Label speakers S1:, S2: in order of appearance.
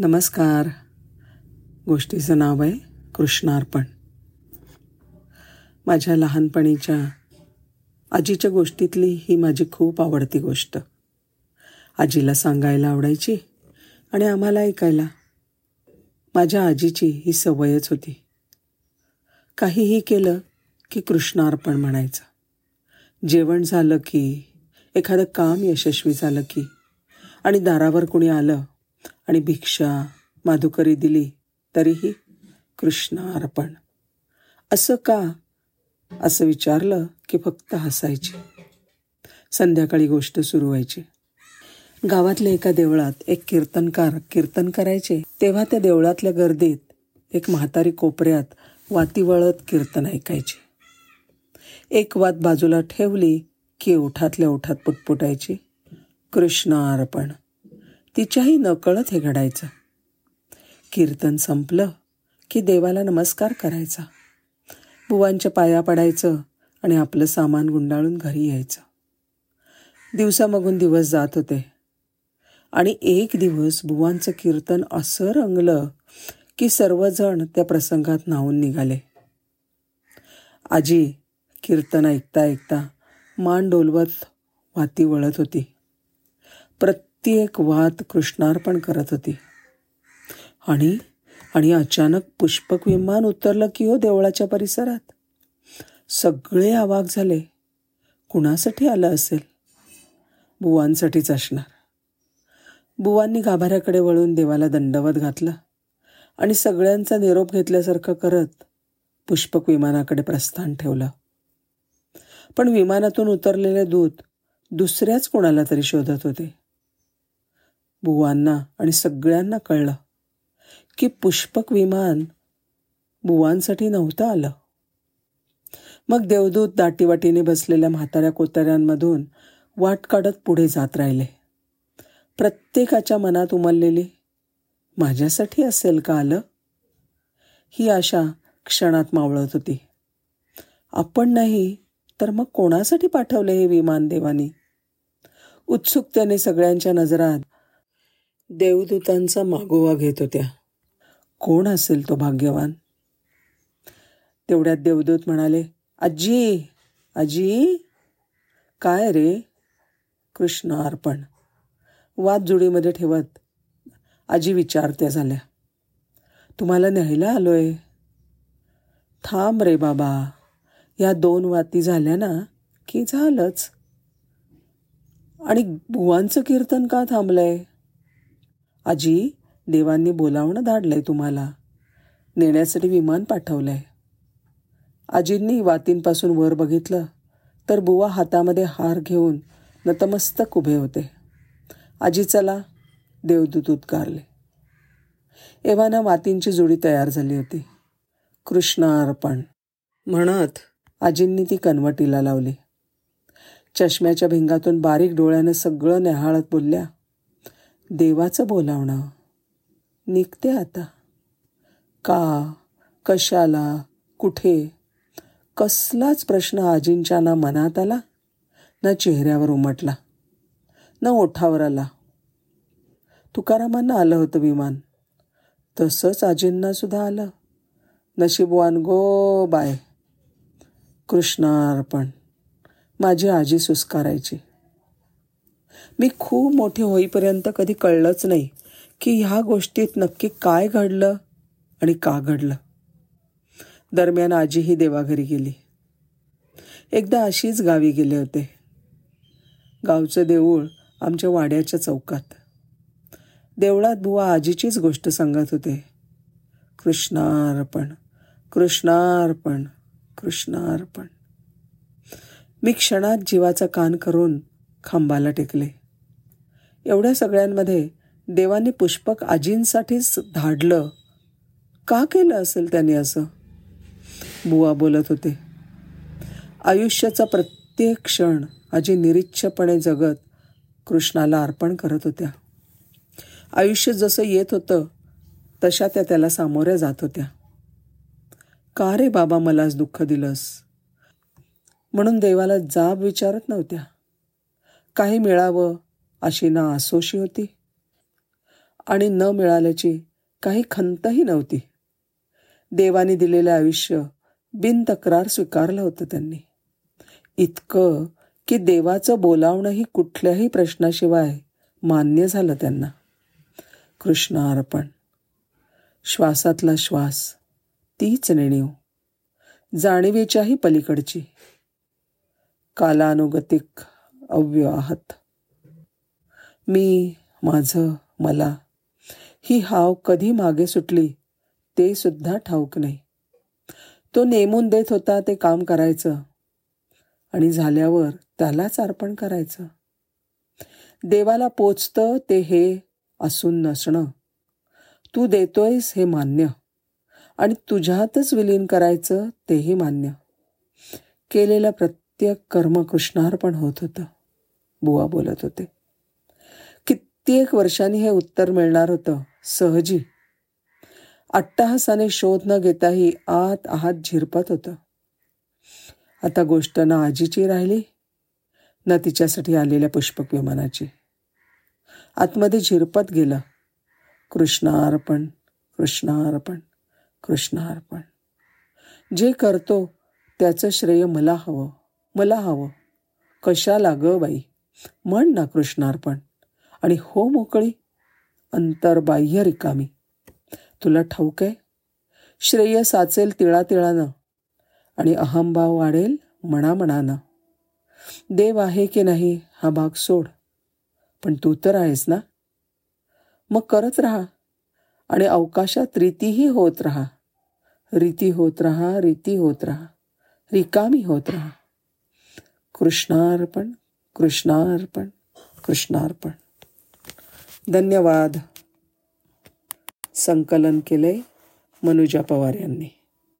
S1: नमस्कार. गोष्टीचं नाव आहे कृष्णार्पण. माझ्या लहानपणीच्या आजीच्या गोष्टीतली ही माझी खूप आवडती गोष्ट. आजीला सांगायला आवडायची आणि आम्हाला ऐकायला. माझ्या आजीची ही सवयच होती. काहीही केलं की कृष्णार्पण म्हणायचं. जेवण झालं की एखादं काम यशस्वी झालं की आणि दारावर कुणी आलं आणि भिक्षा माधुकरी दिली तरीही कृष्णार्पण असं का? असं विचारलं की फक्त हसायची. संध्याकाळी गोष्ट सुरू व्हायची. गावातल्या एका देवळात एक कीर्तनकार कीर्तन करायचे तेव्हा त्या देवळातल्या गर्दीत एक म्हातारी कोपऱ्यात वाती वळत कीर्तन ऐकायचे. एक वात बाजूला ठेवली की ओठातल्या ओठात पुटपुटायची. कृष्णार्पण तिच्याही नकळत हे घडायचं. कीर्तन संपलं की देवाला नमस्कार करायचा. बुवांच्या पाया पडायचं आणि आपलं सामान गुंडाळून घरी यायचं. दिवसामागून दिवस जात होते. आणि एक दिवस बुवांचं कीर्तन असं रंगलं की सर्वजण त्या प्रसंगात न्हावून निघाले. आजी कीर्तन ऐकता ऐकता मान डोलवत वाती वळत होती. प्रत्येक वात कृष्णार्पण करत होती. आणि आणि अचानक पुष्पक विमान उतरलं की हो देवळाच्या परिसरात. सगळे आवाक झाले. कुणासाठी आलं असेल? बुवांसाठीच असणार. बुवांनी गाभाऱ्याकडे वळून देवाला दंडवत घातला आणि सगळ्यांचा निरोप घेतल्यासारखं करत पुष्पक विमानाकडे प्रस्थान ठेवलं. पण विमानातून उतरलेले दूत दुसऱ्याच कोणाला तरी शोधत होते. बुवांना आणि सगळ्यांना कळलं की पुष्पक विमान बुवांसाठी नव्हतं आलं. मग देवदूत दाटीवाटीने बसलेल्या म्हाताऱ्या कोताऱ्यांमधून वाट काढत पुढे जात राहिले. प्रत्येकाच्या मनात उमललेली माझ्यासाठी असेल का आलं? ही आशा क्षणात मावळत होती. आपण नाही तर मग कोणासाठी पाठवले हे विमान देवानी? उत्सुकतेने सगळ्यांच्या नजरात देवदूतांचा मागोवा घेत होत्या. कोण असेल तो भाग्यवान? तेवढ्यात देवदूत म्हणाले आजी आजी काय रे? कृष्ण अर्पण. वाद जुडीमध्ये ठेवत. आजी विचारत्या झाल्या तुम्हाला न्यायला आलोय? थांब रे बाबा. या दोन वाती झाल्या ना की झालंच? आणि भुवांचं कीर्तन का थांबलंय? आजी देवांनी बोलावणं धाडलंय तुम्हाला. नेण्यासाठी विमान पाठवलंय. आजींनी वातींपासून वर बघितलं तर बुवा हातामध्ये हार घेऊन नतमस्तक उभे होते. आजी चला देवदूत उद्गारले. एव्हाना वातींची जोडी तयार झाली होती. कृष्णार्पण म्हणत आजींनी ती कनवटीला लावली. चष्म्याच्या भिंगातून बारीक डोळ्यानं सगळं न्याहाळत बोलल्या देवाचं बोलावणं. निघते आता. का? कशाला? कुठे? कसलाच प्रश्न आजींच्या ना मनात आला ना चेहऱ्यावर उमटला ना ओठावर आला. तुकारामांना आलं होतं विमान. तसंच आजींना सुद्धा आलं. नशीबवान गो बाय. कृष्णार्पण. माझी आजी सुस्कारायची. मी खूप मोठी होईपर्यंत कधी कळलंच नाही की ह्या गोष्टीत नक्की काय घडलं आणि का घडलं. दरम्यान आजीही देवाघरी गेली. एकदा अशीच गावी गेले होते. गावचं देऊळ आमच्या वाड्याच्या चौकात. देवळात बुवा आजीचीच गोष्ट सांगत होते. कृष्णार्पण कृष्णार्पण कृष्णार्पण. मी क्षणात जीवाचा कान करून खांबाला टेकले. एवढ्या सगळ्यांमध्ये देवाने पुष्पक आजींसाठीच धाडलं. का केलं असेल त्याने असं? बुवा बोलत होते. आयुष्याचा प्रत्येक क्षण आजी निरीच्छपणे जगत कृष्णाला अर्पण करत होत्या. आयुष्य जसं येत होतं तशा त्या त्याला सामोऱ्या जात होत्या. का रे बाबा मलाच दुःख दिलंस? म्हणून देवाला जाब विचारत नव्हत्या. काही मिळावं अशी ना आसोशी होती. आणि न मिळाल्याची काही खंतही नव्हती. देवाने दिलेलं आयुष्य बिनतक्रार स्वीकारलं होतं त्यांनी. इतकं की देवाचं बोलावणंही कुठल्याही प्रश्नाशिवाय मान्य झालं त्यांना. कृष्ण अर्पण. श्वासातला श्वास तीच नेणीव. जाणीवेच्याही पलीकडची. कालानुगतिक अव्यवाहत मी माझं मला. ही हाव कधी मागे सुटली ते सुद्धा ठाऊक नाही. तो नेमून देत होता ते काम करायचं आणि झाल्यावर त्यालाच अर्पण करायचं. देवाला पोचतं ते हे असून नसणं. तू देतोयस हे मान्य आणि तुझ्यातच विलीन करायचं तेही मान्य. केलेलं प्रत्येक कर्म कृष्णार्पण होत होतं. बुवा बोलत होते. कित्येक वर्षांनी हे उत्तर मिळणार होतं सहजी. अट्टहासाने शोध न घेताही आत आहात झिरपत होतं. आता गोष्ट ना आजीची राहिली ना तिच्यासाठी आलेल्या पुष्पक विमानाची आतमध्ये झिरपत गेलं. कृष्णार्पण कृष्णार्पण कृष्णार्पण. जे करतो त्याचं श्रेय मला हवं मला हवं. कशाला ग बाई? म्हण ना कृष्णार्पण. आणि हो मोकळी अंतर्बाह्य रिकामी. तुला ठाऊक आहे? श्रेय साचेल तिळातिळानं आणि अहंभाव वाढेल मनामनानं. देव आहे की नाही हा भाग सोड पण तू तर आहेस ना? मग करत राहा आणि अवकाशात रीतीही होत राहा. रीती होत राहा रीती होत राहा रिकामी होत राहा. कृष्णार्पण. कृष्णार्पण कृष्णार्पण. धन्यवाद. संकलन केले मनुजा पवार यांनी.